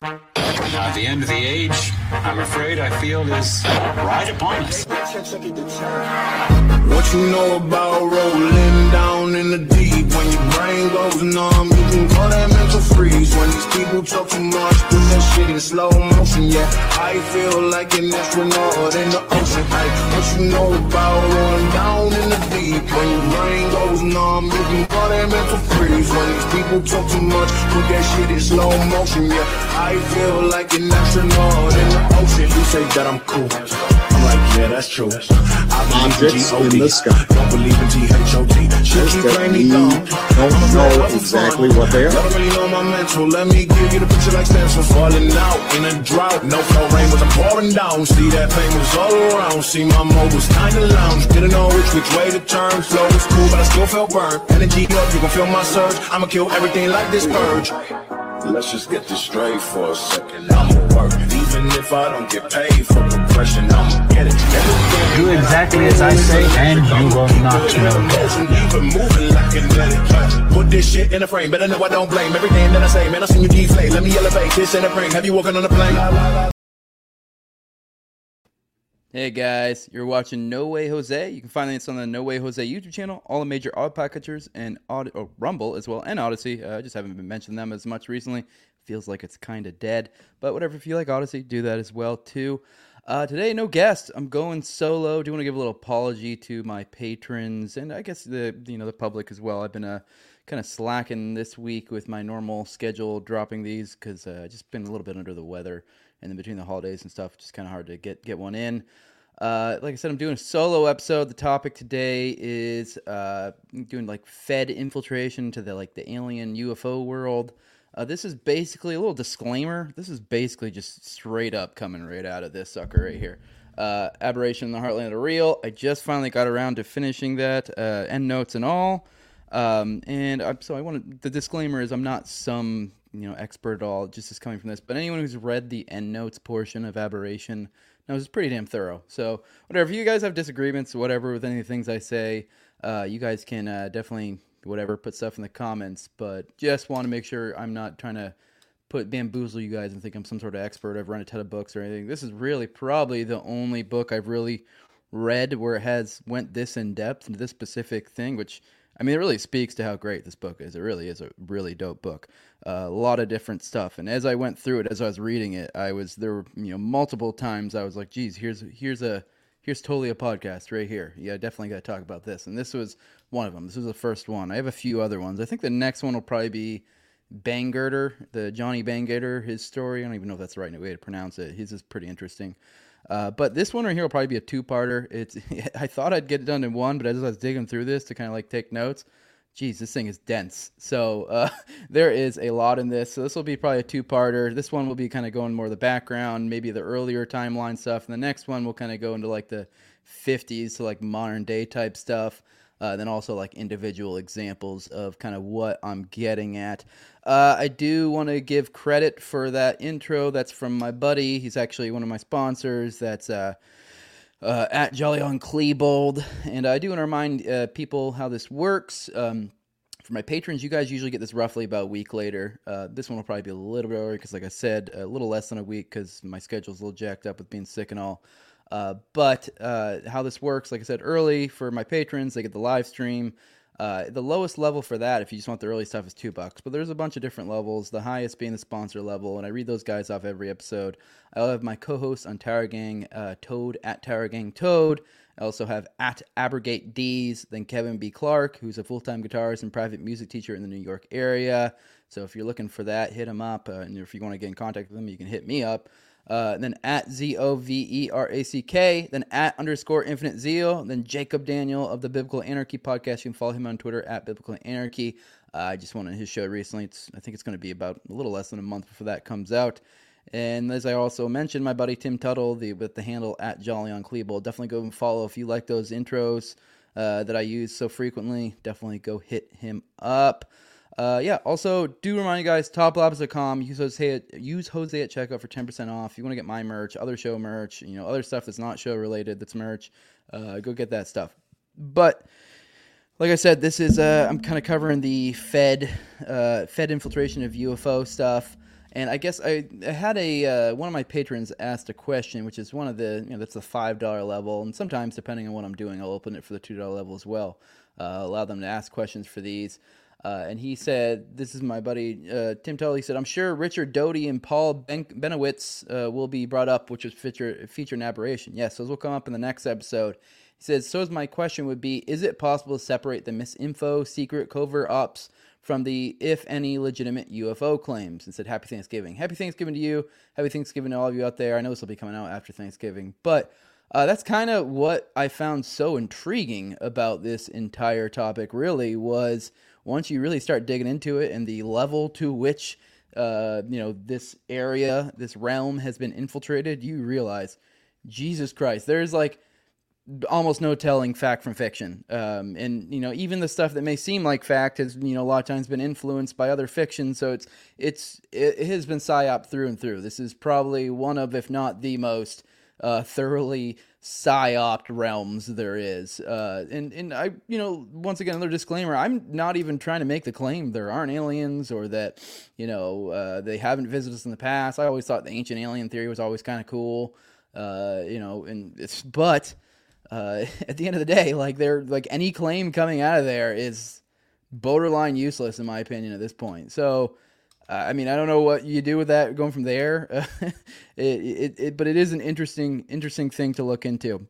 Bye. Uh, the end of the age, I'm afraid I feel is right upon us. What you know about rolling down in the deep? When your brain goes numb, you can call that mental freeze. When these people talk too much, put that shit in slow motion. Yeah, I feel like an astronaut in the ocean. Hey, what you know about rolling down in the deep? When your brain goes numb, you can call that mental freeze. When these people talk too much, put that shit in slow motion. Yeah, I feel like an astronaut in the ocean. You say that I'm cool. I'm like, yeah, that's true. I believe Objects G-O-D. in the sky. Don't believe in T-H-O-T. She keep that playing me dumb. don't know exactly what they are. Don't really know my mental. Let me give you the picture like stencils falling out in a drought. No flow rain was I'm pouring down. See that pain was all around. See my mode was kinda lounge. Didn't know which which way to turn. Flow was cool, but I still felt burned. Energy up, you can feel my surge. I'ma kill everything like this purge. Let's just get this straight for a second. I'ma work, even if I don't get paid for progression. I'ma get it. Do exactly as I say, and you will not know. Put this shit in a frame, better know I don't blame everything that I say. Man, I seen you deflate. Let me elevate this in a frame. Have you walking on a plane? Hey guys, you're watching No Way Jose. You can find this on the No Way Jose YouTube channel, all the major odd podcatchers and oh, Rumble as well, and Odysee. Uh, I just haven't been mentioning them as much recently. Feels like it's kind of dead, but whatever. If you like Odysee, do that as well too. Uh, today, no guest. I'm going solo. Do want to give a little apology to my patrons and I guess the you know the public as well. I've been uh, kind of slacking this week with my normal schedule, dropping these because uh, just been a little bit under the weather, and then between the holidays and stuff, just kind of hard to get get one in. Uh, like I said, I'm doing a solo episode. The topic today is uh, doing like Fed infiltration to the like the alien UFO world. Uh, this is basically a little disclaimer. This is basically just straight up coming right out of this sucker right here. Uh, Aberration in the Heartland of the Real. I just finally got around to finishing that, uh, end notes and all. Um, and I'm, so I want the disclaimer is I'm not some you know expert at all. Just is coming from this, but anyone who's read the end notes portion of Aberration knows was pretty damn thorough. So whatever, if you guys have disagreements, whatever with any of the things I say, uh, you guys can uh, definitely whatever put stuff in the comments. But just want to make sure I'm not trying to put bamboozle you guys and think I'm some sort of expert. I've run a ton of books or anything. This is really probably the only book I've really read where it has went this in depth into this specific thing, which I mean, it really speaks to how great this book is. It really is a really dope book. Uh, a lot of different stuff. And as I went through it, as I was reading it, I was there were you know multiple times I was like, "Geez, here's here's a here's totally a podcast right here. Yeah, definitely got to talk about this." And this was one of them. This was the first one. I have a few other ones. I think the next one will probably be Bangerter, the Johnny Bangerter, his story. I don't even know if that's the right way to pronounce it. His is pretty interesting. Uh, but this one right here will probably be a two-parter. It's I thought I'd get it done in one, but as I was digging through this to kind of like take notes, geez, this thing is dense. So uh, there is a lot in this. So this will be probably a two-parter. This one will be kind of going more the background, maybe the earlier timeline stuff, and the next one will kind of go into like the 50s to like modern day type stuff. Uh, then also like individual examples of kind of what I'm getting at. Uh, I do want to give credit for that intro. That's from my buddy. He's actually one of my sponsors. That's uh, uh, at Jolly on Klebold. And I do want to remind uh, people how this works. Um, for my patrons, you guys usually get this roughly about a week later. Uh, this one will probably be a little bit earlier because, like I said, a little less than a week because my schedule's a little jacked up with being sick and all. Uh, but uh, how this works, like I said early, for my patrons, they get the live stream. Uh, the lowest level for that, if you just want the early stuff, is two bucks. But there's a bunch of different levels. The highest being the sponsor level, and I read those guys off every episode. I have my co-host on Tower Gang, uh, Toad at Tower Gang Toad. I also have at Abrogate D's, then Kevin B. Clark, who's a full-time guitarist and private music teacher in the New York area. So if you're looking for that, hit him up. Uh, and if you want to get in contact with him, you can hit me up. Uh, then at Z O V E R A C K, then at underscore infinite zeal, then Jacob Daniel of the Biblical Anarchy podcast. You can follow him on Twitter at Biblical Anarchy. Uh, I just went on his show recently. It's, I think it's going to be about a little less than a month before that comes out. And as I also mentioned, my buddy Tim Tuttle, the with the handle at Jolly on Klebold. Definitely go and follow if you like those intros uh, that I use so frequently. Definitely go hit him up. Uh, yeah, also do remind you guys, toplobsta.com, use Jose, at, use Jose at checkout for 10% off. If you want to get my merch, other show merch, you know, other stuff that's not show related, that's merch, uh, go get that stuff. But like I said, this is, uh, I'm kind of covering the Fed, uh, Fed infiltration of UFO stuff. And I guess I, I had a uh, one of my patrons asked a question, which is one of the you know that's the five dollar level, and sometimes depending on what I'm doing, I'll open it for the two dollar level as well. Uh, allow them to ask questions for these. Uh, and he said, "This is my buddy uh, Tim Tully." Said, "I'm sure Richard Doty and Paul ben- Bennewitz uh, will be brought up, which is feature feature an aberration. Yes, those will come up in the next episode." He says, "So, as my question would be: Is it possible to separate the misinfo, secret, covert ops from the, if any, legitimate UFO claims?" And said, "Happy Thanksgiving. Happy Thanksgiving to you. Happy Thanksgiving to all of you out there. I know this will be coming out after Thanksgiving, but." Uh, that's kind of what I found so intriguing about this entire topic. Really, was once you really start digging into it and the level to which uh, you know this area, this realm has been infiltrated, you realize, Jesus Christ, there's like almost no telling fact from fiction. Um, and you know, even the stuff that may seem like fact has you know a lot of times been influenced by other fiction. So it's it's it has been psyop through and through. This is probably one of, if not the most uh, thoroughly psyoped realms there is. Uh, and and I, you know, once again, another disclaimer: I'm not even trying to make the claim there aren't aliens or that you know uh, they haven't visited us in the past. I always thought the ancient alien theory was always kind of cool. Uh, you know, and it's but uh, at the end of the day, like they're like any claim coming out of there is borderline useless in my opinion at this point. So. Uh, I mean, I don't know what you do with that going from there, it, it, it, but it is an interesting, interesting thing to look into,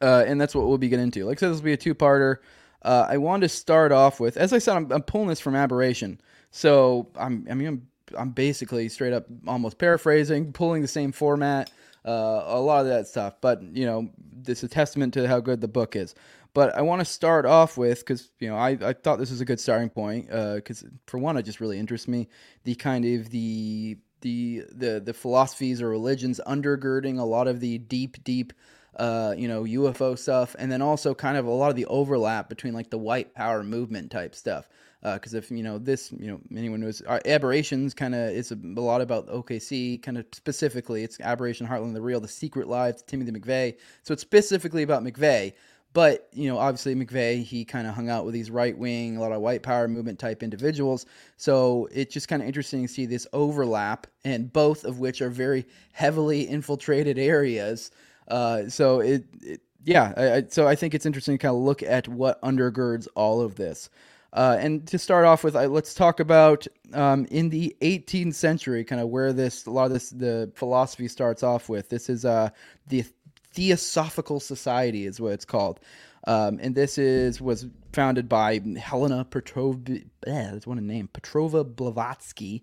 uh, and that's what we'll be getting into. Like I said, this will be a two-parter. Uh, I wanted to start off with, as I said, I'm, I'm pulling this from Aberration, so I'm, I mean, I'm, I'm basically straight up almost paraphrasing, pulling the same format, uh, a lot of that stuff. But you know, this is a testament to how good the book is. But I want to start off with because you know I, I thought this was a good starting point because uh, for one it just really interests me the kind of the the the the philosophies or religions undergirding a lot of the deep deep uh, you know UFO stuff and then also kind of a lot of the overlap between like the white power movement type stuff because uh, if you know this you know anyone knows uh, aberrations kind of is a, a, lot about OKC kind of specifically it's aberration Heartland the real the secret lives Timothy McVeigh so it's specifically about McVeigh but you know, obviously McVeigh, he kind of hung out with these right wing, a lot of white power movement type individuals. So it's just kind of interesting to see this overlap, and both of which are very heavily infiltrated areas. Uh, so it, it yeah, I, I, so I think it's interesting to kind of look at what undergirds all of this. Uh, and to start off with, I, let's talk about um, in the 18th century, kind of where this a lot of this the philosophy starts off with. This is uh, the Theosophical Society is what it's called. Um, and this is was founded by Helena Petrova. Eh, that's one name, Petrova Blavatsky,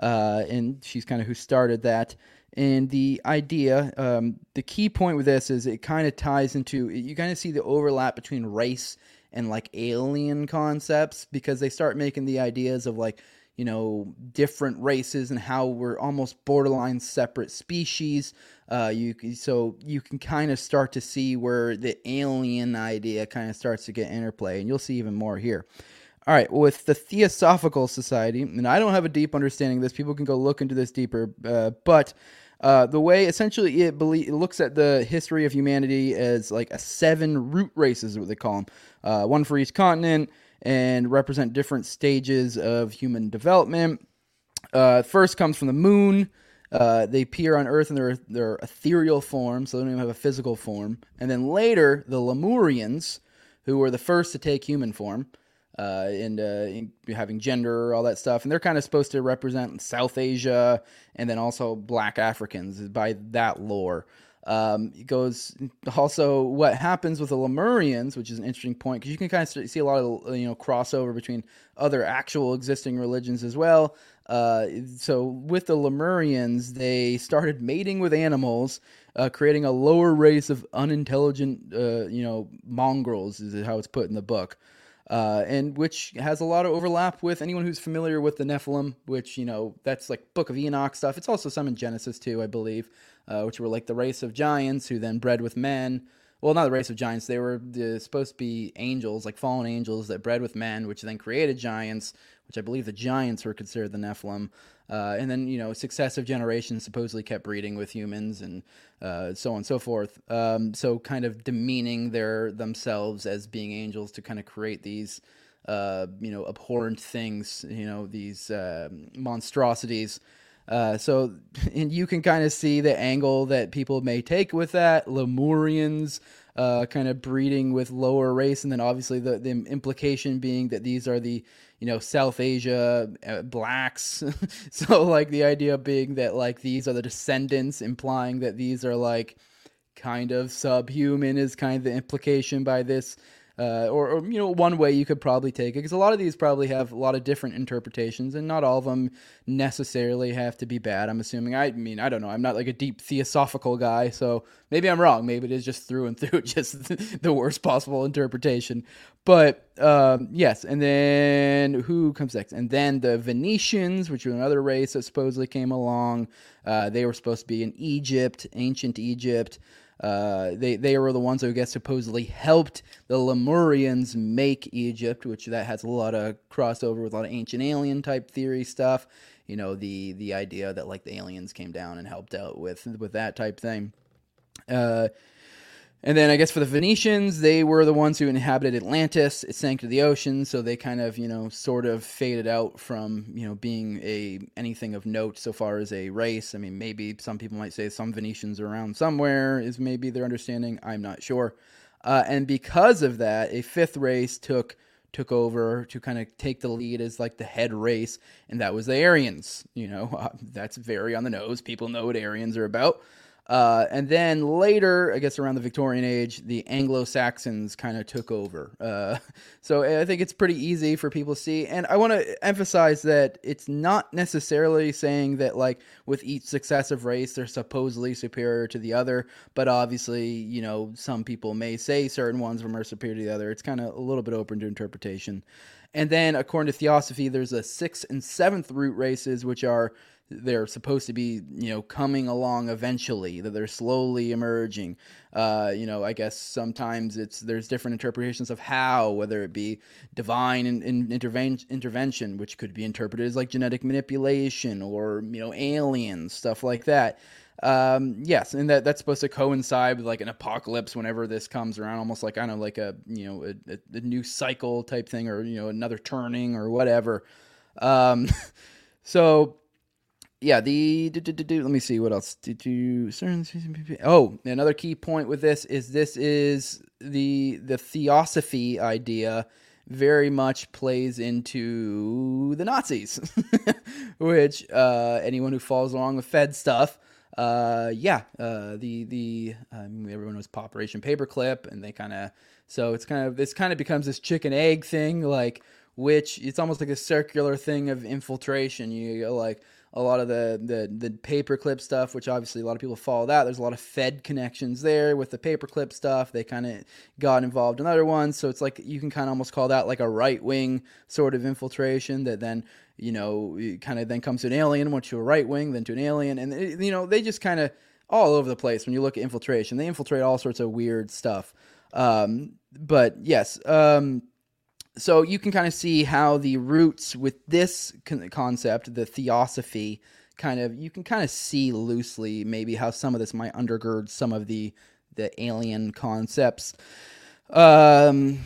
uh, and she's kind of who started that. And the idea, um, the key point with this is it kind of ties into you kind of see the overlap between race and like alien concepts because they start making the ideas of like you know different races and how we're almost borderline separate species uh, you so you can kind of start to see where the alien idea kind of starts to get interplay, and you'll see even more here. All right, with the Theosophical Society, and I don't have a deep understanding of this. People can go look into this deeper, uh, but uh, the way essentially it, it looks at the history of humanity as like a seven root races, is what they call them, uh, one for each continent, and represent different stages of human development. Uh, first comes from the moon. Uh, they appear on Earth in their their ethereal form, so they don't even have a physical form. And then later, the Lemurians, who were the first to take human form, uh, and uh, having gender, all that stuff, and they're kind of supposed to represent South Asia and then also Black Africans by that lore. Um, it goes also what happens with the Lemurians, which is an interesting point because you can kind of see a lot of you know crossover between other actual existing religions as well. Uh, so with the Lemurians, they started mating with animals, uh, creating a lower race of unintelligent, uh, you know, mongrels is how it's put in the book. Uh, and which has a lot of overlap with anyone who's familiar with the Nephilim, which you know that's like Book of Enoch stuff. It's also some in Genesis too, I believe uh, which were like the race of giants who then bred with men. Well, not the race of giants. They were uh, supposed to be angels, like fallen angels that bred with men, which then created giants, which I believe the giants were considered the Nephilim. Uh, and then, you know, successive generations supposedly kept breeding with humans and uh, so on and so forth. Um, so kind of demeaning their themselves as being angels to kind of create these, uh, you know, abhorrent things, you know, these uh, monstrosities Uh, so, and you can kind of see the angle that people may take with that. Lemurians, uh, kind of breeding with lower race, and then obviously the, the implication being that these are the you know South Asia uh, blacks. so like the idea being that like these are the descendants, implying that these are like kind of subhuman is kind of the implication by this uh, or, or, you know one way you could probably take it because a lot of these probably have a lot of different interpretations and not all of them necessarily have to be bad i'm assuming. I mean i don't know. I'm not like a deep theosophical guy so maybe i'm wrong. Maybe it is just through and through just the worst possible interpretation. But um, yes and then who comes next? And then the venetians which are another race that supposedly came along. Uh, they were supposed to be in egypt ancient egypt uh, they they were the ones who I guess supposedly helped the Lemurians make Egypt, which that has a lot of crossover with a lot of ancient alien type theory stuff. You know the the idea that like the aliens came down and helped out with with that type thing. Uh, and then I guess for the Venetians, they were the ones who inhabited Atlantis. It sank to the ocean, so they kind of, you know, sort of faded out from, you know, being a anything of note so far as a race. I mean, maybe some people might say some Venetians are around somewhere is maybe their understanding. I'm not sure. Uh, and because of that, a fifth race took took over to kind of take the lead as like the head race, and that was the Aryans. You know, uh, that's very on the nose. People know what Aryans are about. Uh, and then later, I guess around the Victorian age, the Anglo Saxons kind of took over. Uh, so I think it's pretty easy for people to see. And I want to emphasize that it's not necessarily saying that, like, with each successive race, they're supposedly superior to the other. But obviously, you know, some people may say certain ones are more superior to the other. It's kind of a little bit open to interpretation. And then, according to Theosophy, there's a sixth and seventh root races, which are they're supposed to be, you know, coming along eventually, that they're slowly emerging. Uh, you know, I guess sometimes it's there's different interpretations of how, whether it be divine in, in interven- intervention, which could be interpreted as like genetic manipulation or you know aliens, stuff like that. Um, yes, and that that's supposed to coincide with like an apocalypse whenever this comes around, almost like I don't know, like a you know a, a, a new cycle type thing, or you know another turning or whatever. Um, so yeah, the do, do, do, let me see what else. Did you Oh, another key point with this is this is the the theosophy idea very much plays into the Nazis, which uh, anyone who follows along with Fed stuff, uh, yeah, uh, the the um, everyone knows Operation Paperclip, and they kind of so it's kind of this kind of becomes this chicken egg thing, like which it's almost like a circular thing of infiltration. You like a lot of the the the paperclip stuff, which obviously a lot of people follow that. There's a lot of Fed connections there with the paperclip stuff. They kind of got involved in other ones, so it's like you can kind of almost call that like a right wing sort of infiltration that then you know kind of then comes to an alien, went to a right wing, then to an alien, and it, you know they just kind of all over the place when you look at infiltration. They infiltrate all sorts of weird stuff. Um, but yes. Um, so you can kind of see how the roots with this concept, the theosophy, kind of you can kind of see loosely maybe how some of this might undergird some of the the alien concepts. Um,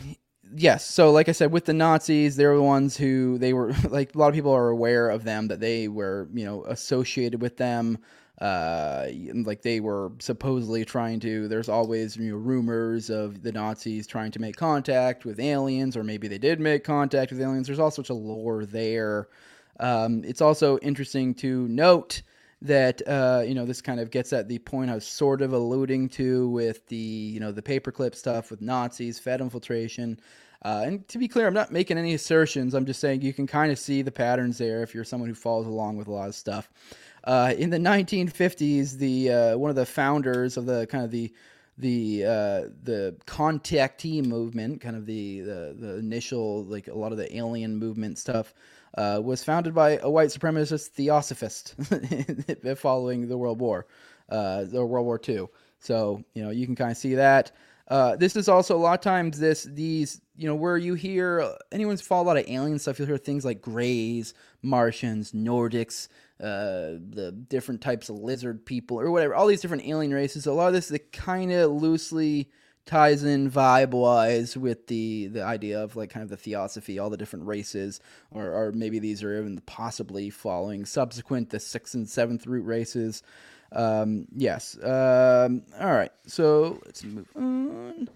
yes, so like I said, with the Nazis, they were the ones who they were like a lot of people are aware of them that they were you know associated with them uh, like they were supposedly trying to. There's always you know, rumors of the Nazis trying to make contact with aliens, or maybe they did make contact with aliens. There's all sorts of lore there. Um, it's also interesting to note that uh, you know this kind of gets at the point I was sort of alluding to with the you know the paperclip stuff with Nazis, Fed infiltration. Uh, and to be clear, I'm not making any assertions. I'm just saying you can kind of see the patterns there if you're someone who follows along with a lot of stuff. Uh, in the 1950s, the uh, one of the founders of the kind of the the uh, the contactee movement, kind of the, the, the initial like a lot of the alien movement stuff, uh, was founded by a white supremacist theosophist following the World War, uh, or World War II. So you know you can kind of see that. Uh, this is also a lot of times this these you know where you hear anyone's follow a lot of alien stuff. You'll hear things like Greys, Martians, Nordics, uh, the different types of lizard people or whatever, all these different alien races. So a lot of this is kind of loosely ties in vibe wise with the the idea of like kind of the theosophy, all the different races, or or maybe these are even possibly following subsequent the sixth and seventh root races. Um, yes. Um, all right. So let's move on.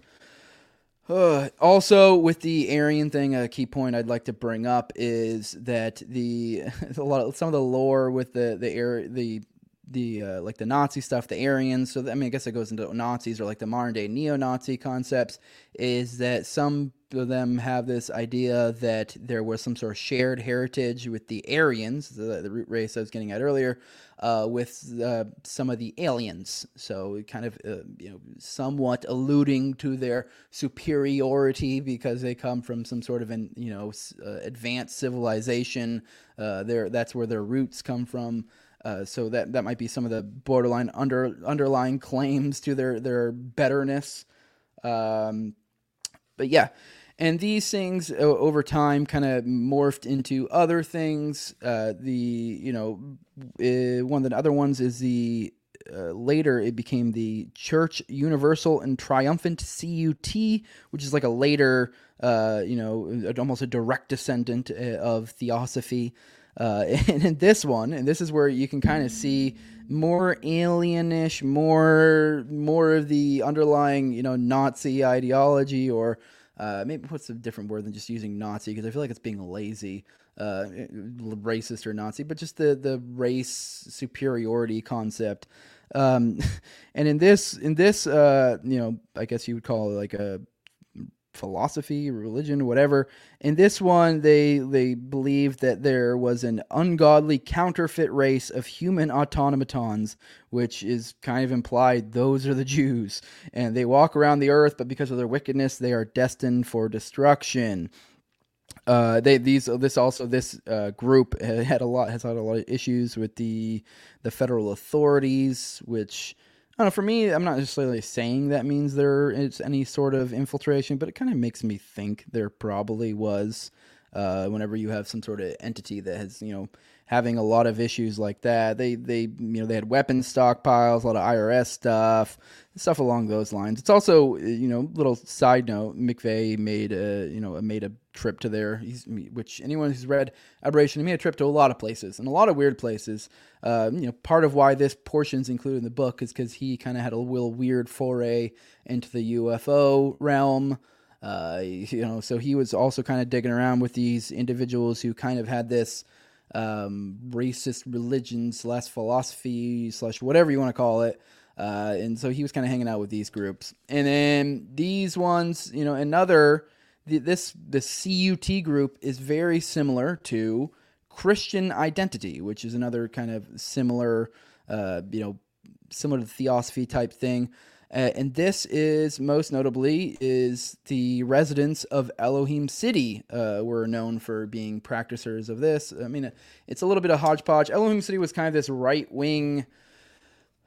Uh, also, with the Aryan thing, a key point I'd like to bring up is that the a lot of some of the lore with the the air the the uh, like the Nazi stuff, the Aryans. So I mean, I guess it goes into Nazis or like the modern day neo-Nazi concepts. Is that some of them have this idea that there was some sort of shared heritage with the Aryans, the, the root race I was getting at earlier, uh, with uh, some of the aliens. So kind of uh, you know somewhat alluding to their superiority because they come from some sort of an you know uh, advanced civilization. Uh, there that's where their roots come from. Uh, so that that might be some of the borderline under underlying claims to their their betterness. Um, but yeah, and these things uh, over time kind of morphed into other things. Uh, the you know uh, one of the other ones is the uh, later it became the Church Universal and Triumphant CUT, which is like a later, uh, you know, almost a direct descendant uh, of Theosophy. Uh, and in this one, and this is where you can kind of see more alienish, more more of the underlying, you know, Nazi ideology, or uh, maybe what's a different word than just using Nazi because I feel like it's being lazy, uh, racist or Nazi, but just the the race superiority concept. Um, and in this in this, uh, you know, I guess you would call it like a philosophy, religion, whatever. In this one, they they believed that there was an ungodly counterfeit race of human automatons, which is kind of implied those are the Jews, and they walk around the earth, but because of their wickedness, they are destined for destruction. Uh, they these this also this uh, group had a lot has had a lot of issues with the the federal authorities, which I don't know. For me, I'm not necessarily saying that means there is any sort of infiltration, but it kind of makes me think there probably was. Uh, whenever you have some sort of entity that has, you know, having a lot of issues like that, they they you know they had weapons stockpiles, a lot of IRS stuff, stuff along those lines. It's also you know little side note, McVeigh made a you know made a trip to there, which anyone who's read Aberration, he made a trip to a lot of places and a lot of weird places. Uh, you know, part of why this portion's included in the book is because he kind of had a little weird foray into the UFO realm. Uh, you know, so he was also kind of digging around with these individuals who kind of had this um, racist religion slash philosophy slash whatever you want to call it. Uh, and so he was kind of hanging out with these groups. And then these ones, you know, another the, this the CUT group is very similar to Christian Identity, which is another kind of similar, uh, you know, similar to the theosophy type thing. Uh, and this is most notably is the residents of Elohim City uh, were known for being practitioners of this. I mean, it's a little bit of hodgepodge. Elohim City was kind of this right wing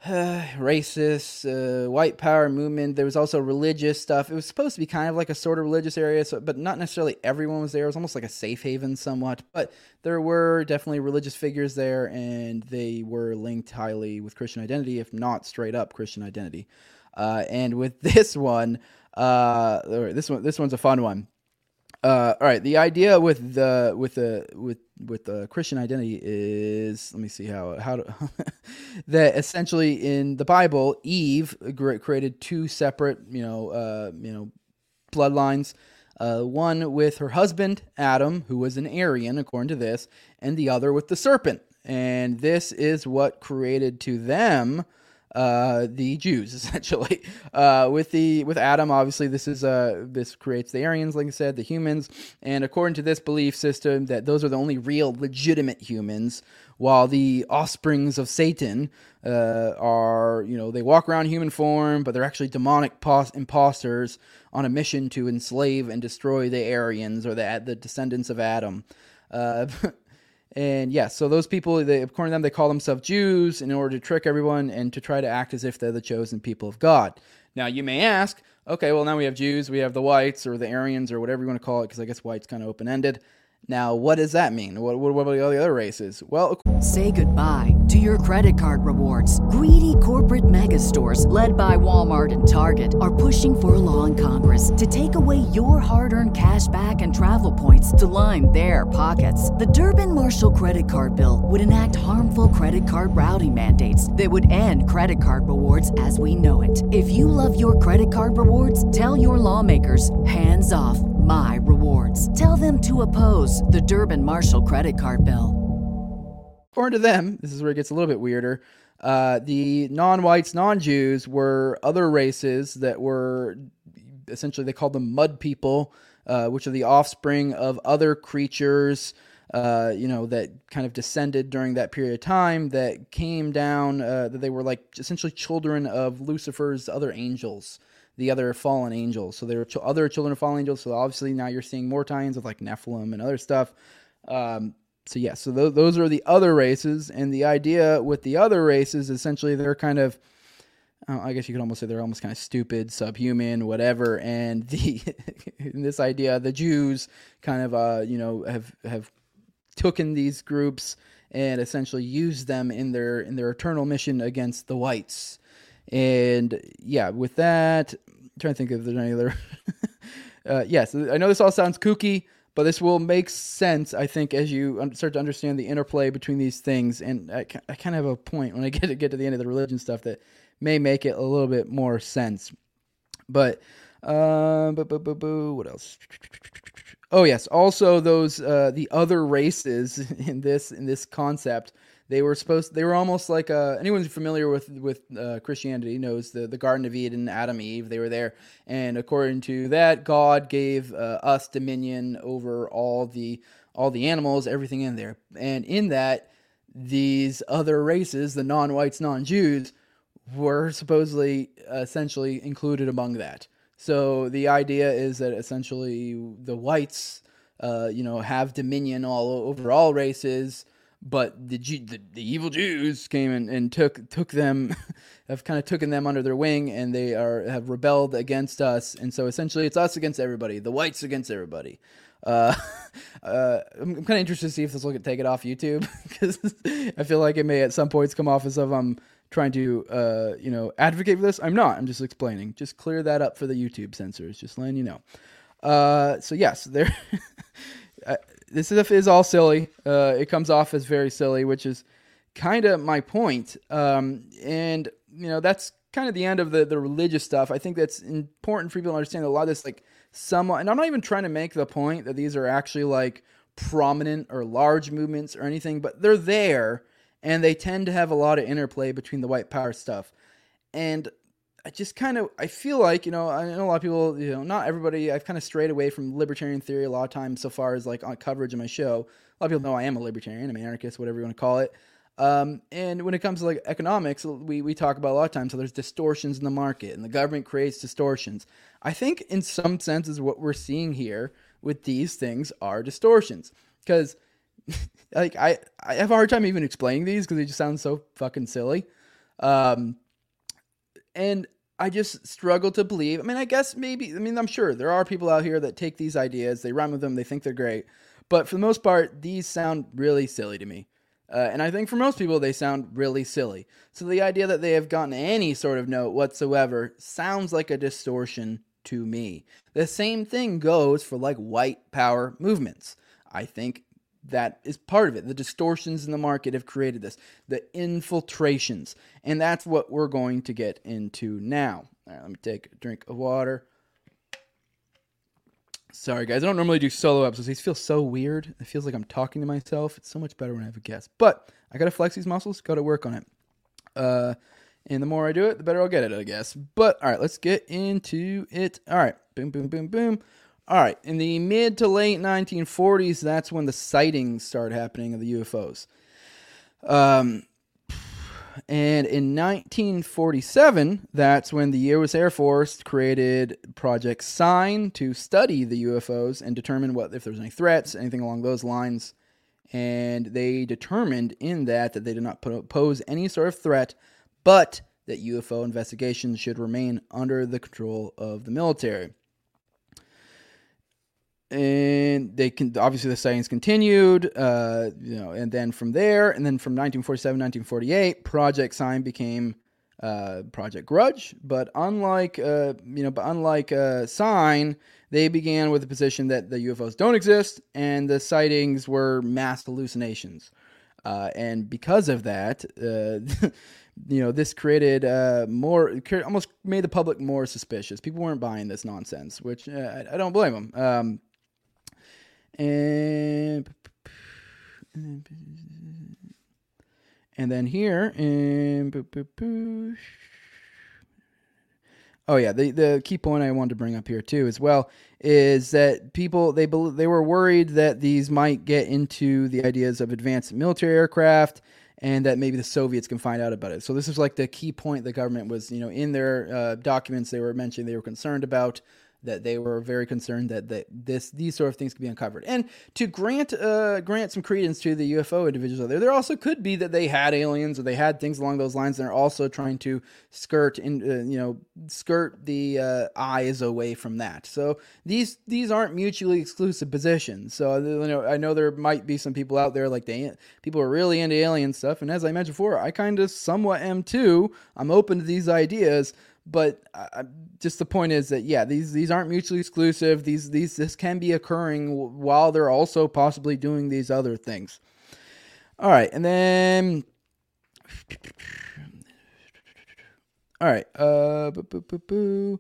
racist, uh, white power movement. There was also religious stuff. It was supposed to be kind of like a sort of religious area, so, but not necessarily everyone was there. It was almost like a safe haven, somewhat. But there were definitely religious figures there, and they were linked highly with Christian identity, if not straight up Christian identity. Uh, and with this one, uh, this one, this one's a fun one. Uh, all right, the idea with the with the with with the Christian identity is let me see how how to, that essentially in the Bible Eve created two separate you know uh, you know bloodlines. Uh, one with her husband Adam, who was an Aryan according to this, and the other with the serpent. And this is what created to them uh, the Jews essentially. Uh, with the with Adam, obviously this is uh this creates the Aryans, like I said, the humans, and according to this belief system, that those are the only real legitimate humans, while the offsprings of Satan uh, are you know they walk around human form, but they're actually demonic pos- imposters on a mission to enslave and destroy the Aryans or the the descendants of Adam. Uh, And yeah, so those people, they, according to them, they call themselves Jews in order to trick everyone and to try to act as if they're the chosen people of God. Now, you may ask, okay, well, now we have Jews, we have the whites or the Aryans or whatever you want to call it, because I guess white's kind of open ended. Now, what does that mean? What, what, what about all the other races? Well, Say goodbye to your credit card rewards. Greedy corporate mega stores, led by Walmart and Target, are pushing for a law in Congress to take away your hard earned cash back and travel points to line their pockets. The Durbin Marshall credit card bill would enact harmful credit card routing mandates that would end credit card rewards as we know it. If you love your credit card rewards, tell your lawmakers hands off my rewards. Tell them to oppose the Durbin Marshall credit card bill. according to them, this is where it gets a little bit weirder. Uh, the non-whites, non-Jews were other races that were essentially they called them mud people, uh, which are the offspring of other creatures. Uh, you know that kind of descended during that period of time that came down. Uh, that they were like essentially children of Lucifer's other angels, the other fallen angels. So there are ch- other children of fallen angels. So obviously now you're seeing more tie-ins with like Nephilim and other stuff. Um, so yeah, so th- those are the other races, and the idea with the other races, essentially, they're kind of, I guess you could almost say they're almost kind of stupid, subhuman, whatever. And the this idea, the Jews kind of, uh, you know, have have taken these groups and essentially used them in their in their eternal mission against the whites. And yeah, with that, trying to think if there's any other. uh, yes, I know this all sounds kooky, but this will make sense, I think, as you start to understand the interplay between these things. And I, I kind of have a point when I get to get to the end of the religion stuff that may make it a little bit more sense. But, uh, boo, boo, boo, boo, what else? Oh yes, also those uh, the other races in this in this concept. They were supposed. They were almost like uh, anyone who's familiar with with uh, Christianity knows the the Garden of Eden, Adam, Eve. They were there, and according to that, God gave uh, us dominion over all the all the animals, everything in there, and in that, these other races, the non-whites, non-Jews, were supposedly essentially included among that. So the idea is that essentially the whites, uh, you know, have dominion all over all races, but the the, the evil Jews came and, and took took them, have kind of taken them under their wing, and they are have rebelled against us. And so essentially, it's us against everybody, the whites against everybody. Uh, uh, I'm, I'm kind of interested to see if this will get taken off YouTube because I feel like it may at some points come off as if I'm trying to, uh, you know, advocate for this. I'm not. I'm just explaining. Just clear that up for the YouTube censors. Just letting you know. Uh, so yes, there. This stuff is all silly. Uh, it comes off as very silly, which is kind of my point. Um, and you know, that's kind of the end of the the religious stuff. I think that's important for people to understand a lot of this, like, somewhat. And I'm not even trying to make the point that these are actually like prominent or large movements or anything, but they're there and they tend to have a lot of interplay between the white power stuff. And I just kind of I feel like you know I know a lot of people you know not everybody I've kind of strayed away from libertarian theory a lot of times so far as like on coverage of my show. A lot of people know I am a libertarian, I'm an anarchist, whatever you want to call it. Um, and when it comes to like economics, we, we talk about a lot of times. So there's distortions in the market, and the government creates distortions. I think in some senses what we're seeing here with these things are distortions because like I, I have a hard time even explaining these because they just sound so fucking silly. Um, and I just struggle to believe. I mean, I guess maybe. I mean, I'm sure there are people out here that take these ideas, they run with them, they think they're great, but for the most part, these sound really silly to me. Uh, and I think for most people, they sound really silly. So the idea that they have gotten any sort of note whatsoever sounds like a distortion to me. The same thing goes for like white power movements. I think that is part of it. The distortions in the market have created this, the infiltrations. And that's what we're going to get into now. All right, let me take a drink of water. Sorry, guys. I don't normally do solo episodes. These feel so weird. It feels like I'm talking to myself. It's so much better when I have a guest. But I got to flex these muscles, got to work on it. Uh, and the more I do it, the better I'll get at it, I guess. But all right, let's get into it. All right, boom, boom, boom, boom. All right, in the mid to late 1940s, that's when the sightings started happening of the UFOs. Um, and in 1947, that's when the U.S. Air Force created Project Sign to study the UFOs and determine what if there's any threats, anything along those lines. And they determined in that that they did not pose any sort of threat, but that UFO investigations should remain under the control of the military. And they can obviously the sightings continued, uh, you know, and then from there, and then from 1947, 1948, Project Sign became uh, Project Grudge. But unlike, uh, you know, but unlike uh, Sign, they began with the position that the UFOs don't exist and the sightings were mass hallucinations. Uh, and because of that, uh, you know, this created uh, more, almost made the public more suspicious. People weren't buying this nonsense, which uh, I, I, don't blame them. Um, and and then here in Oh yeah, the the key point I wanted to bring up here too as well is that people they they were worried that these might get into the ideas of advanced military aircraft and that maybe the Soviets can find out about it. So this is like the key point the government was, you know, in their uh, documents they were mentioning they were concerned about that they were very concerned that, that this these sort of things could be uncovered. And to grant uh, grant some credence to the UFO individuals out there, there also could be that they had aliens or they had things along those lines, and they're also trying to skirt in uh, you know skirt the uh, eyes away from that. So these these aren't mutually exclusive positions. So you know I know there might be some people out there like they people are really into alien stuff, and as I mentioned before, I kind of somewhat am too. I'm open to these ideas but uh, just the point is that yeah these these aren't mutually exclusive. These these this can be occurring while they're also possibly doing these other things. All right and then all right uh boo, boo, boo,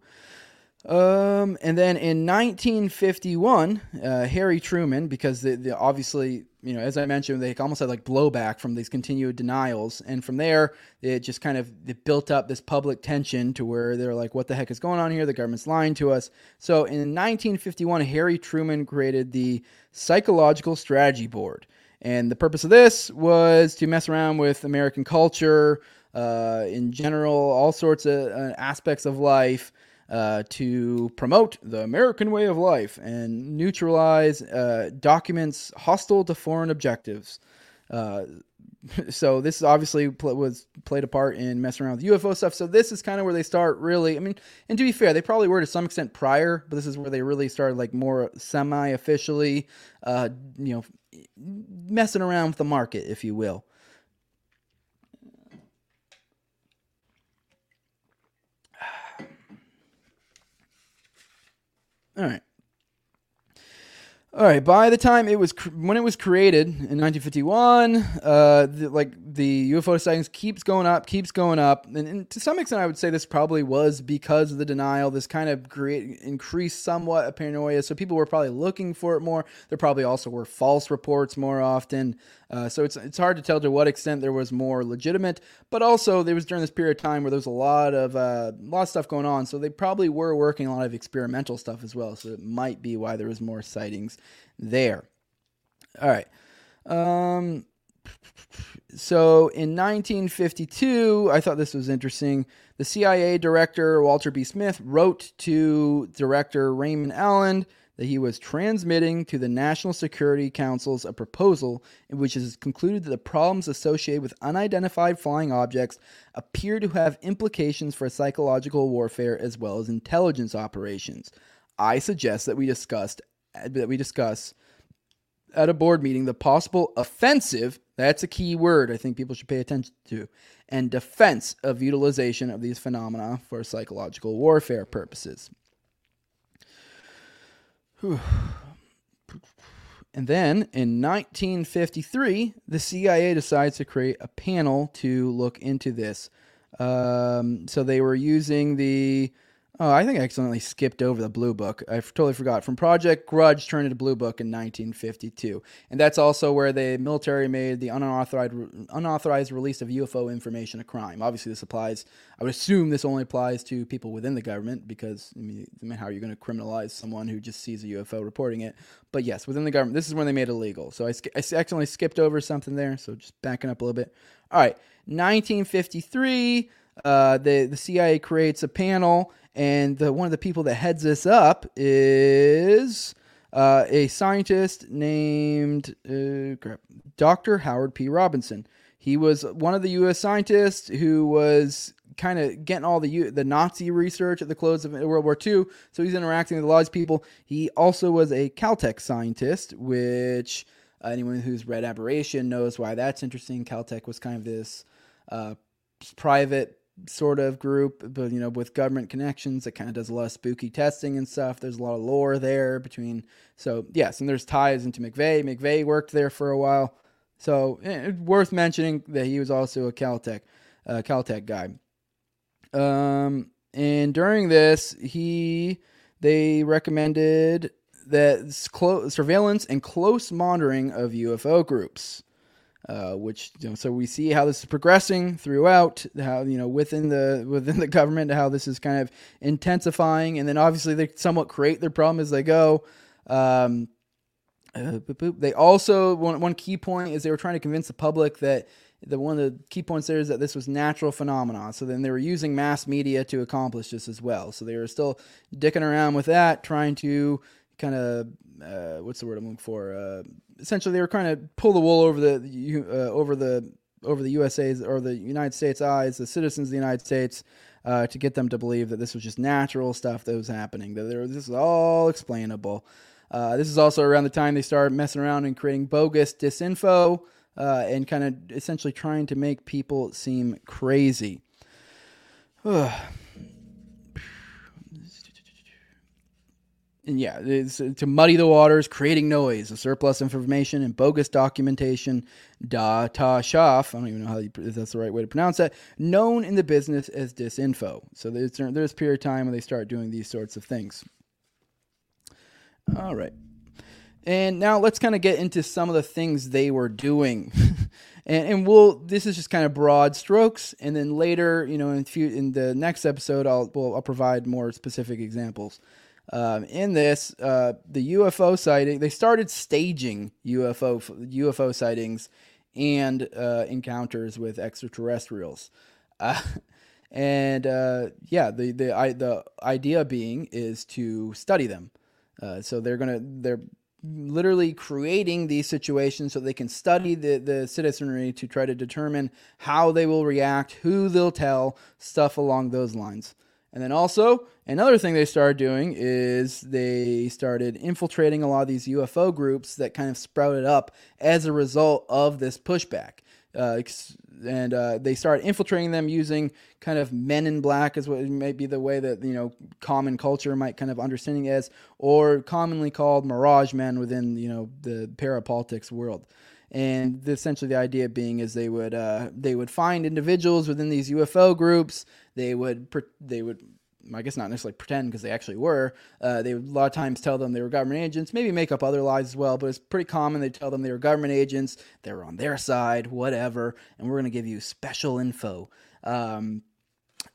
um, and then in 1951, uh, Harry Truman, because the, the, obviously, you know, as I mentioned, they almost had like blowback from these continued denials, and from there, it just kind of it built up this public tension to where they're like, "What the heck is going on here? The government's lying to us." So in 1951, Harry Truman created the Psychological Strategy Board, and the purpose of this was to mess around with American culture, uh, in general, all sorts of uh, aspects of life uh, to promote the American way of life and neutralize uh, documents hostile to foreign objectives. Uh, so this obviously pl- was played a part in messing around with UFO stuff. So this is kind of where they start really. I mean, and to be fair, they probably were to some extent prior, but this is where they really started like more semi-officially, uh, you know, messing around with the market, if you will. All right. All right. By the time it was when it was created in 1951, uh, the, like the UFO sightings keeps going up, keeps going up, and, and, to some extent, I would say this probably was because of the denial. This kind of create, increased somewhat a paranoia, so people were probably looking for it more. There probably also were false reports more often. Uh, so it's it's hard to tell to what extent there was more legitimate, but also there was during this period of time where there was a lot of uh, lot of stuff going on. So they probably were working a lot of experimental stuff as well. So it might be why there was more sightings there. All right. Um, so in 1952, I thought this was interesting. The CIA director Walter B. Smith wrote to director Raymond Allen that he was transmitting to the National Security Councils a proposal in which it is concluded that the problems associated with unidentified flying objects appear to have implications for psychological warfare as well as intelligence operations. I suggest that we discussed that we discuss at a board meeting the possible offensive that's a key word I think people should pay attention to and defense of utilization of these phenomena for psychological warfare purposes. And then in 1953, the CIA decides to create a panel to look into this. Um, so they were using the Oh, I think I accidentally skipped over the Blue Book. I totally forgot. From Project Grudge turned into Blue Book in 1952, and that's also where the military made the unauthorized unauthorized release of UFO information a crime. Obviously, this applies. I would assume this only applies to people within the government because I mean, I mean how are you going to criminalize someone who just sees a UFO reporting it? But yes, within the government, this is when they made it illegal. So I, I accidentally skipped over something there. So just backing up a little bit. All right, 1953. Uh, the the CIA creates a panel and the, one of the people that heads this up is uh, a scientist named uh, Dr. Howard P. Robinson. he was one of the U.S. scientists who was kind of getting all the U- the Nazi research at the close of World War II. So he's interacting with a lot of people. He also was a Caltech scientist, which uh, anyone who's read Aberration knows why that's interesting. Caltech was kind of this uh, private sort of group, but you know, with government connections, it kind of does a lot of spooky testing and stuff. There's a lot of lore there between. So yes, and there's ties into McVeigh. McVeigh worked there for a while, so eh, worth mentioning that he was also a Caltech, uh, Caltech guy. Um, and during this, he they recommended that clo- surveillance and close monitoring of UFO groups. Uh, which you know, so we see how this is progressing throughout how you know within the within the government how this is kind of intensifying and then obviously they somewhat create their problem as they go um, uh, boop, boop. they also one, one key point is they were trying to convince the public that the one of the key points there is that this was natural phenomenon so then they were using mass media to accomplish this as well so they were still dicking around with that trying to kind of uh, what's the word I'm looking for? Essentially, they were trying to pull the wool over the uh, over the over the USA's or the United States eyes, the citizens of the United States, uh, to get them to believe that this was just natural stuff that was happening. That there, this is all explainable. Uh, this is also around the time they started messing around and creating bogus disinfo uh, and kind of essentially trying to make people seem crazy. and yeah, it's uh, to muddy the waters, creating noise, a surplus information, and bogus documentation. Data shaf, I don't even know how you, if that's the right way to pronounce that. Known in the business as disinfo. So there's there's a period of time when they start doing these sorts of things. All right, and now let's kind of get into some of the things they were doing. and, and we'll this is just kind of broad strokes, and then later, you know, in few in the next episode, I'll we'll, I'll provide more specific examples. Um, in this, uh, the UFO sighting, they started staging UFO UFO sightings and uh, encounters with extraterrestrials. Uh, and uh, yeah, the the I, the idea being is to study them. Uh, so they're gonna they're literally creating these situations so they can study the, the citizenry to try to determine how they will react, who they'll tell, stuff along those lines. And then also, another thing they started doing is they started infiltrating a lot of these UFO groups that kind of sprouted up as a result of this pushback. Uh, and uh, they started infiltrating them using kind of men in black, as what might be the way that you know common culture might kind of understanding as, or commonly called mirage men within you know the parapolitics world and essentially the idea being is they would uh, they would find individuals within these UFO groups. They would they would I guess not necessarily pretend because they actually were. Uh, they would a lot of times tell them they were government agents, maybe make up other lies as well, but it's pretty common they tell them they were government agents, they were on their side, whatever, and we're going to give you special info. Um,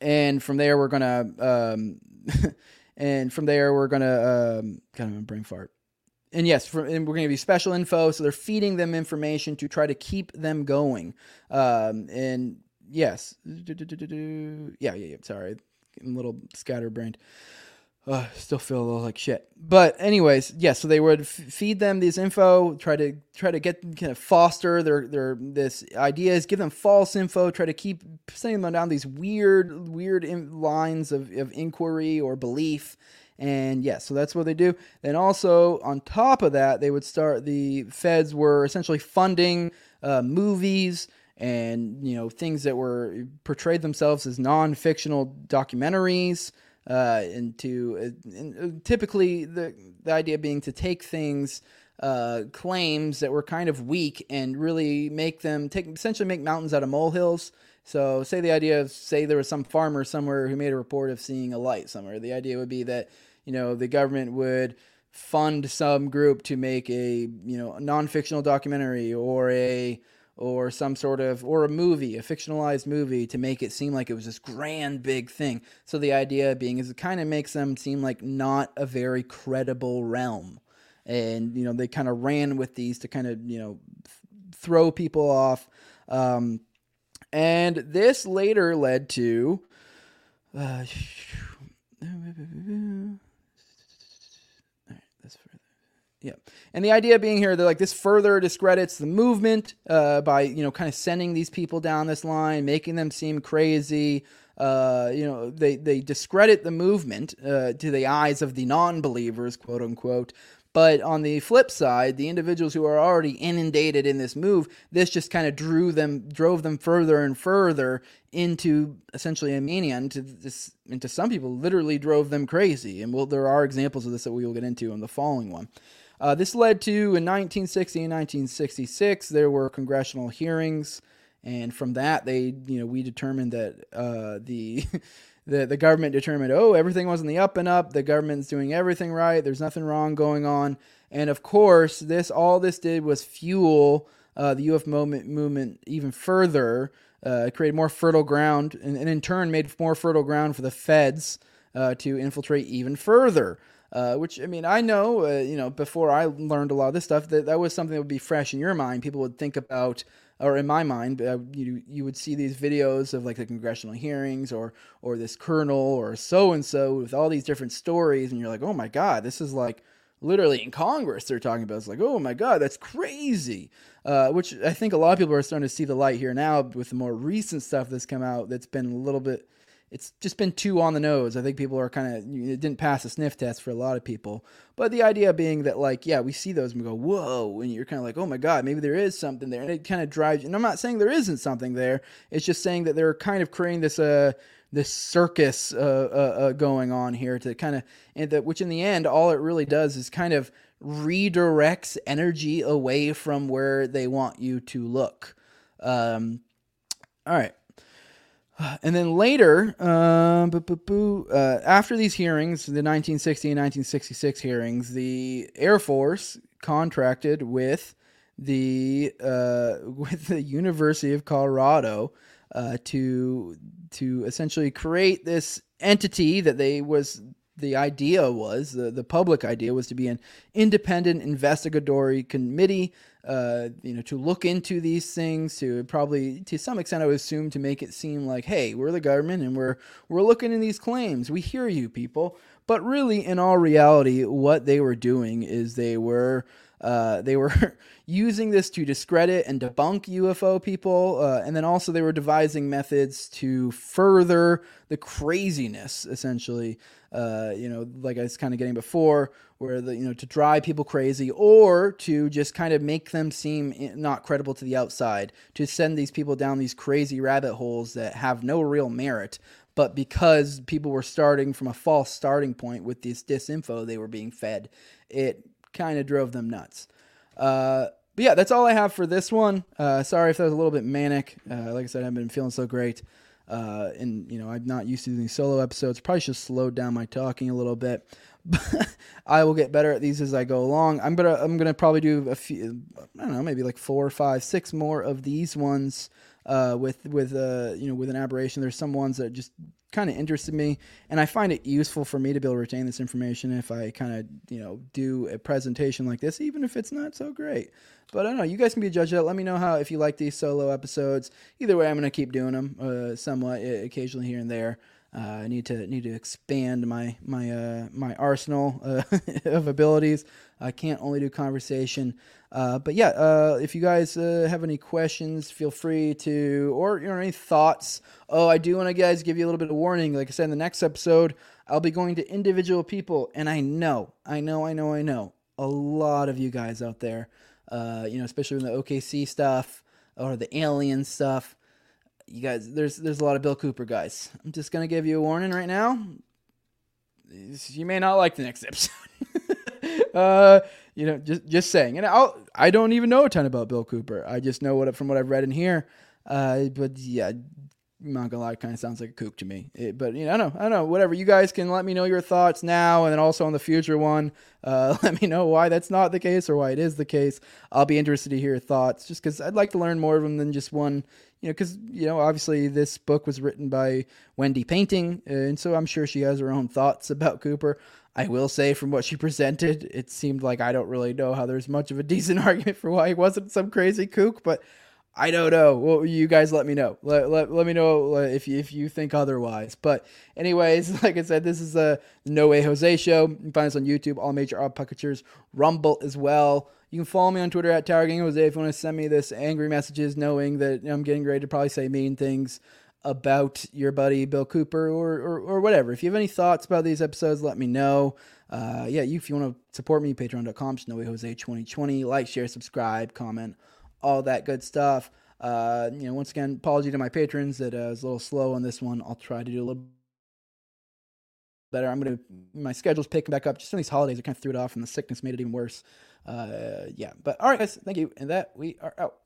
and from there, we're going to, um, and from there, we're going to, um, kind of a brain fart and yes, for, and we're going to give you special info. So they're feeding them information to try to keep them going. Um, and yes, yeah, yeah, yeah. Sorry, I'm a little scatterbrained. Uh, still feel a little like shit. But anyways, yes. Yeah, so they would f- feed them these info, try to try to get kind of foster their their this ideas, give them false info, try to keep sending them down these weird weird in- lines of, of inquiry or belief and yes, yeah, so that's what they do. Then also on top of that, they would start. The feds were essentially funding uh, movies and you know things that were portrayed themselves as non-fictional documentaries. Uh, and to uh, and uh, typically the the idea being to take things uh, claims that were kind of weak and really make them take essentially make mountains out of molehills. So, say the idea of say there was some farmer somewhere who made a report of seeing a light somewhere. The idea would be that you know the government would fund some group to make a you know non-fictional documentary or a or some sort of or a movie a fictionalized movie to make it seem like it was this grand big thing so the idea being is it kind of makes them seem like not a very credible realm and you know they kind of ran with these to kind of you know throw people off um, and this later led to uh, Yeah, and the idea being here they're like this further discredits the movement uh, by you know kind of sending these people down this line, making them seem crazy. Uh, you know, they they discredit the movement uh, to the eyes of the non-believers, quote unquote. But on the flip side, the individuals who are already inundated in this move, this just kind of drew them, drove them further and further into essentially a mania. Into this, into some people, literally drove them crazy. And well, there are examples of this that we will get into in the following one. Uh, this led to in 1960 and 1966 there were congressional hearings, and from that they, you know, we determined that uh, the the, the government determined, oh, everything was in the up and up. The government's doing everything right. There's nothing wrong going on. And of course, this all this did was fuel uh, the UF movement, movement even further, uh, created more fertile ground, and, and, in turn made more fertile ground for the feds uh, to infiltrate even further. Uh, which I mean, I know, uh, you know, before I learned a lot of this stuff, that that was something that would be fresh in your mind. People would think about or in my mind, uh, you you would see these videos of like the congressional hearings or or this colonel or so and so with all these different stories, and you're like, oh my god, this is like literally in Congress they're talking about. It's like, oh my god, that's crazy. Uh, which I think a lot of people are starting to see the light here now with the more recent stuff that's come out that's been a little bit it's just been too on the nose. I think people are kind of it didn't pass a sniff test for a lot of people. But the idea being that like yeah, we see those and we go whoa, and you're kind of like oh my god, maybe there is something there, and it kind of drives. And I'm not saying there isn't something there. It's just saying that they're kind of creating this uh this circus uh, uh, uh going on here to kind of and that which in the end all it really does is kind of redirects energy away from where they want you to look. Um, all right. And then later, uh, boo, boo, boo, uh, after these hearings, the 1960 and 1966 hearings, the Air Force contracted with the uh, with the University of Colorado uh, to to essentially create this entity that they was the idea was the, the public idea was to be an independent investigatory committee uh, you know to look into these things to probably to some extent i would assume to make it seem like hey we're the government and we're we're looking in these claims. We hear you people. But really in all reality what they were doing is they were uh, they were using this to discredit and debunk UFO people, uh, and then also they were devising methods to further the craziness, essentially. Uh, you know, like I was kind of getting before, where the you know to drive people crazy or to just kind of make them seem not credible to the outside, to send these people down these crazy rabbit holes that have no real merit. But because people were starting from a false starting point with this disinfo they were being fed, it kind of drove them nuts. Uh, but yeah, that's all I have for this one. Uh, sorry if that was a little bit manic. Uh, like I said, I haven't been feeling so great. Uh, and you know, I'm not used to doing solo episodes. Probably should slow down my talking a little bit. But I will get better at these as I go along. I'm gonna I'm gonna probably do a few. I don't know, maybe like four, five, six more of these ones uh, with with uh, you know with an aberration. There's some ones that just kind of interested me, and I find it useful for me to be able to retain this information if I kind of you know do a presentation like this, even if it's not so great. But I don't know. You guys can be a judge of that. Let me know how if you like these solo episodes. Either way, I'm going to keep doing them uh, somewhat, occasionally here and there. Uh, I need to need to expand my my uh, my arsenal uh, of abilities. I can't only do conversation, uh, but yeah. Uh, if you guys uh, have any questions, feel free to, or you know any thoughts. Oh, I do want to guys give you a little bit of warning. Like I said in the next episode, I'll be going to individual people, and I know, I know, I know, I know, a lot of you guys out there, you know, especially in the OKC stuff or the alien stuff you guys, there's there's a lot of Bill Cooper guys. I'm just gonna give you a warning right now. You may not like the next episode. you know, just just saying. And I'll I don't even know a ton about Bill Cooper. I just know what from what I've read in here. Uh, but yeah, I'm not gonna lie, kind of sounds like a kook to me. It, but you know, I don't know, I don't know. Whatever. You guys can let me know your thoughts now, and then also on the future one. Uh, let me know why that's not the case or why it is the case. I'll be interested to hear your thoughts, just because I'd like to learn more of them than just one. You know, because you know, obviously this book was written by Wendy Painting, and so I'm sure she has her own thoughts about Cooper. I will say, from what she presented, it seemed like I don't really know how there's much of a decent argument for why he wasn't some crazy kook, but I don't know. Well, you guys let me know. Let, let, let me know uh, if you, if you think otherwise. But anyways, like I said, this is a No Way Jose show. You can find us on YouTube, all major podcatchers, Rumble as well. You can follow me on Twitter at Tower Gang Jose if you want to send me this angry messages, knowing that I'm getting ready to probably say mean things about your buddy Bill Cooper or, or, or whatever. If you have any thoughts about these episodes, let me know. Uh, yeah, you, if you want to support me, patreon.com, SnowyJose2020. Like, share, subscribe, comment, all that good stuff. Uh, you know, once again, apology to my patrons that uh, I was a little slow on this one. I'll try to do a little better. I'm gonna my schedule's picking back up. Just in these holidays, I kind of threw it off, and the sickness made it even worse. Uh, yeah, but all right, guys, thank you, and that we are out.